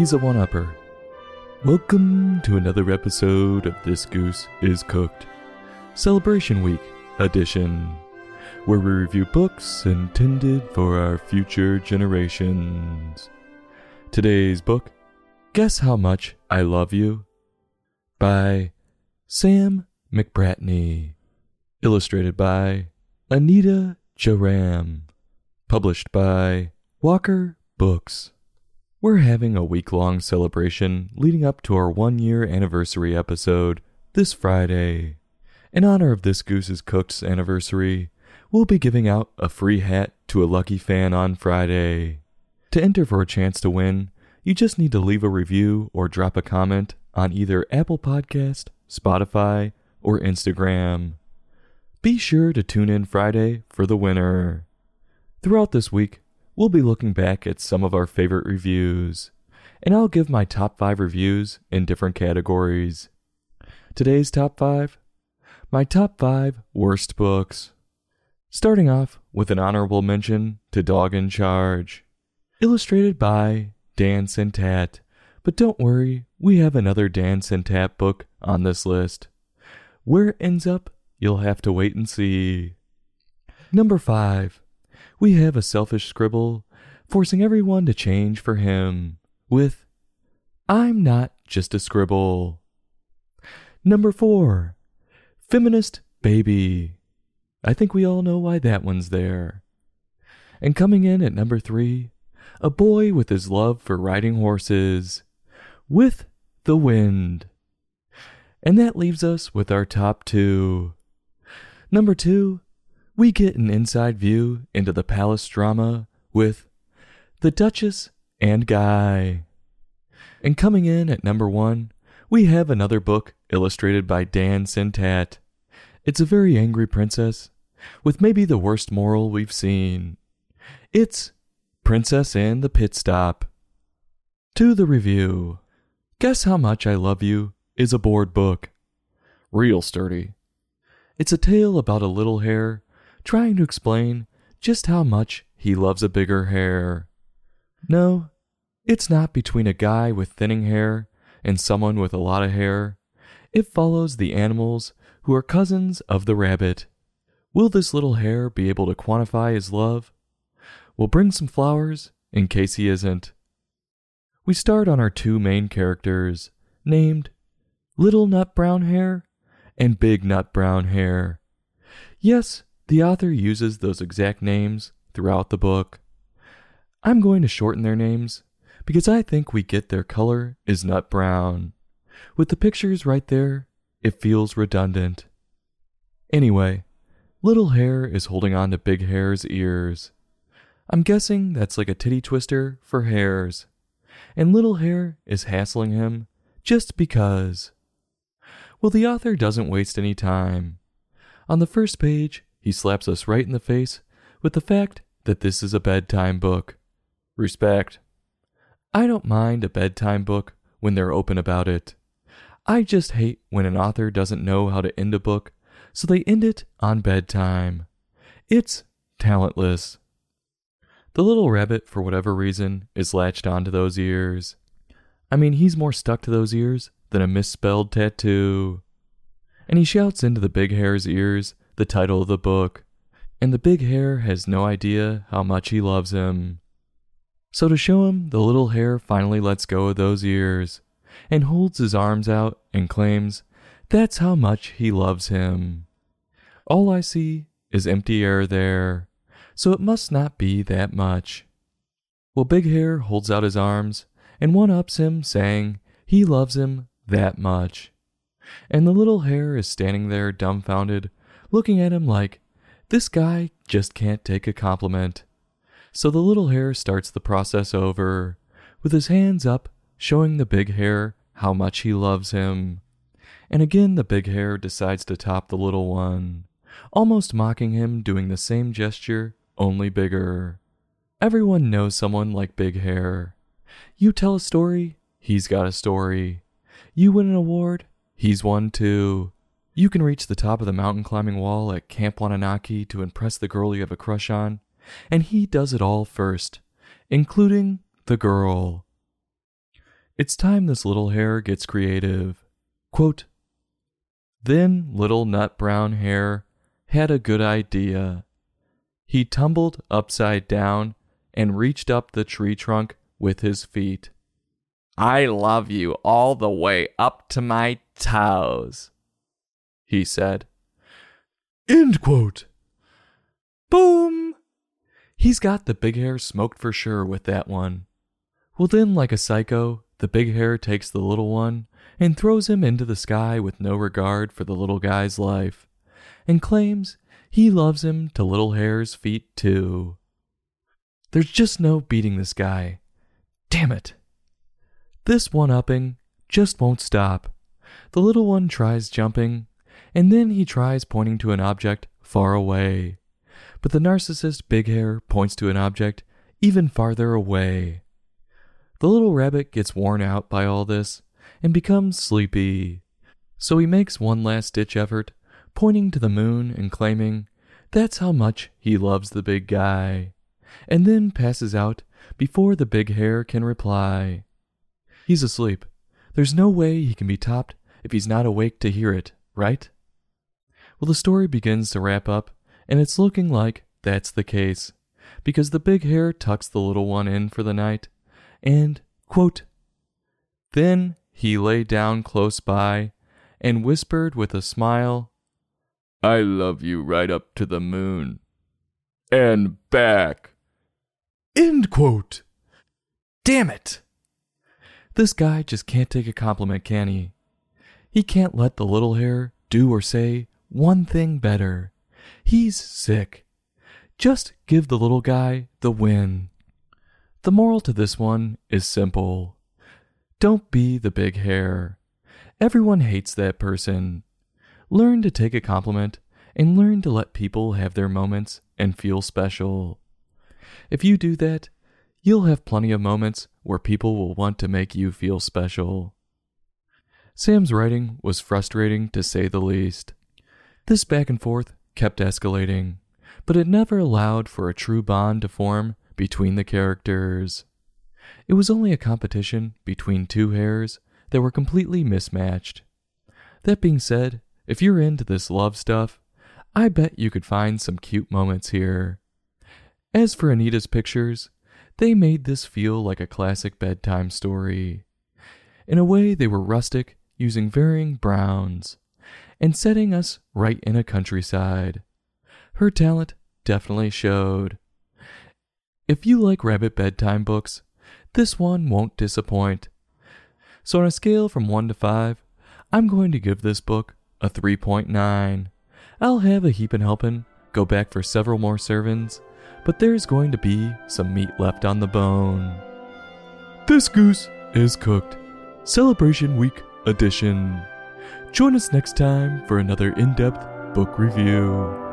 he's a one upper. Welcome to another episode of This Goose is Cooked, Celebration Week edition, where we review books intended for our future generations. Today's book, Guess How Much I Love You, by Sam McBratney, illustrated by Anita Jeram, published by Walker Books. We're having a week long celebration leading up to our one year anniversary episode this Friday. In honor of this Goose's is Cooked's anniversary, we'll be giving out a free hat to a lucky fan on Friday. To enter for a chance to win, you just need to leave a review or drop a comment on either Apple Podcast, Spotify, or Instagram. Be sure to tune in Friday for the winner. Throughout this week, we'll be looking back at some of our favorite reviews, and I'll give my top 5 reviews in different categories. Today's top 5 My top 5 worst books. Starting off with an honorable mention to Dog in Charge, illustrated by Dan Santat. But don't worry, we have another Dan Santat book on this list. Where it ends up, you'll have to wait and see. Number 5 we have a selfish scribble forcing everyone to change for him with I'm not just a scribble. Number four, feminist baby. I think we all know why that one's there. And coming in at number three, a boy with his love for riding horses with the wind. And that leaves us with our top two. Number two, we get an inside view into the palace drama with The Duchess and Guy. And coming in at number one, we have another book illustrated by Dan Santat. It's a very angry princess, with maybe the worst moral we've seen. It's Princess and the Pit Stop. To the review Guess How Much I Love You is a board book. Real sturdy. It's a tale about a little hare trying to explain just how much he loves a bigger hare. No, it's not between a guy with thinning hair and someone with a lot of hair. It follows the animals who are cousins of the rabbit. Will this little hare be able to quantify his love? We'll bring some flowers in case he isn't. We start on our two main characters, named Little Nut Brown Hare and Big Nut Brown Hare. Yes, the author uses those exact names throughout the book. I'm going to shorten their names because I think we get their color is nut brown. With the pictures right there, it feels redundant. Anyway, Little Hare is holding on to Big Hare's ears. I'm guessing that's like a titty twister for hares. And Little Hare is hassling him just because. Well, the author doesn't waste any time. On the first page, he slaps us right in the face with the fact that this is a bedtime book. Respect. I don't mind a bedtime book when they're open about it. I just hate when an author doesn't know how to end a book, so they end it on bedtime. It's talentless. The little rabbit, for whatever reason, is latched onto those ears. I mean, he's more stuck to those ears than a misspelled tattoo. And he shouts into the big hare's ears the title of the book, and the big hare has no idea how much he loves him. So, to show him, the little hare finally lets go of those ears and holds his arms out and claims that's how much he loves him. All I see is empty air there, so it must not be that much. Well, Big Hare holds out his arms and one ups him, saying he loves him that much. And the little hare is standing there dumbfounded looking at him like, this guy just can't take a compliment. So the little hare starts the process over, with his hands up, showing the big hare how much he loves him. And again the big hare decides to top the little one, almost mocking him doing the same gesture, only bigger. Everyone knows someone like Big Hare. You tell a story, he's got a story. You win an award, he's won too. You can reach the top of the mountain climbing wall at Camp Wananaki to impress the girl you have a crush on, and he does it all first, including the girl. It's time this little hare gets creative. Quote Then little nut brown hare had a good idea. He tumbled upside down and reached up the tree trunk with his feet. I love you all the way up to my toes, he said. End quote. Boom! He's got the big hare smoked for sure with that one. Well, then, like a psycho, the big hare takes the little one and throws him into the sky with no regard for the little guy's life, and claims he loves him to little hare's feet too. There's just no beating this guy. Damn it. This one upping just won't stop. The little one tries jumping, and then he tries pointing to an object far away. But the narcissist Big Hare points to an object even farther away. The little rabbit gets worn out by all this and becomes sleepy. So he makes one last ditch effort, pointing to the moon and claiming that's how much he loves the big guy, and then passes out before the big hare can reply. He's asleep. There's no way he can be topped if he's not awake to hear it, right? Well, the story begins to wrap up, and it's looking like that's the case, because the big hare tucks the little one in for the night, and, quote, then he lay down close by and whispered with a smile, I love you right up to the moon. And back. End quote. Damn it. This guy just can't take a compliment, can he? He can't let the little hare do or say one thing better. He's sick. Just give the little guy the win. The moral to this one is simple. Don't be the big hare. Everyone hates that person. Learn to take a compliment and learn to let people have their moments and feel special. If you do that, you'll have plenty of moments where people will want to make you feel special. Sam's writing was frustrating to say the least. This back and forth kept escalating, but it never allowed for a true bond to form between the characters. It was only a competition between two hares that were completely mismatched. That being said, if you're into this love stuff, I bet you could find some cute moments here. As for Anita's pictures, they made this feel like a classic bedtime story. In a way, they were rustic, using varying browns, and setting us right in a countryside. Her talent definitely showed. If you like rabbit bedtime books, this one won't disappoint. So, on a scale from 1 to 5, I'm going to give this book a 3.9. I'll have a heapin' helpin', go back for several more servings, but there's going to be some meat left on the bone. This goose is cooked. Celebration Week edition. Join us next time for another in depth book review.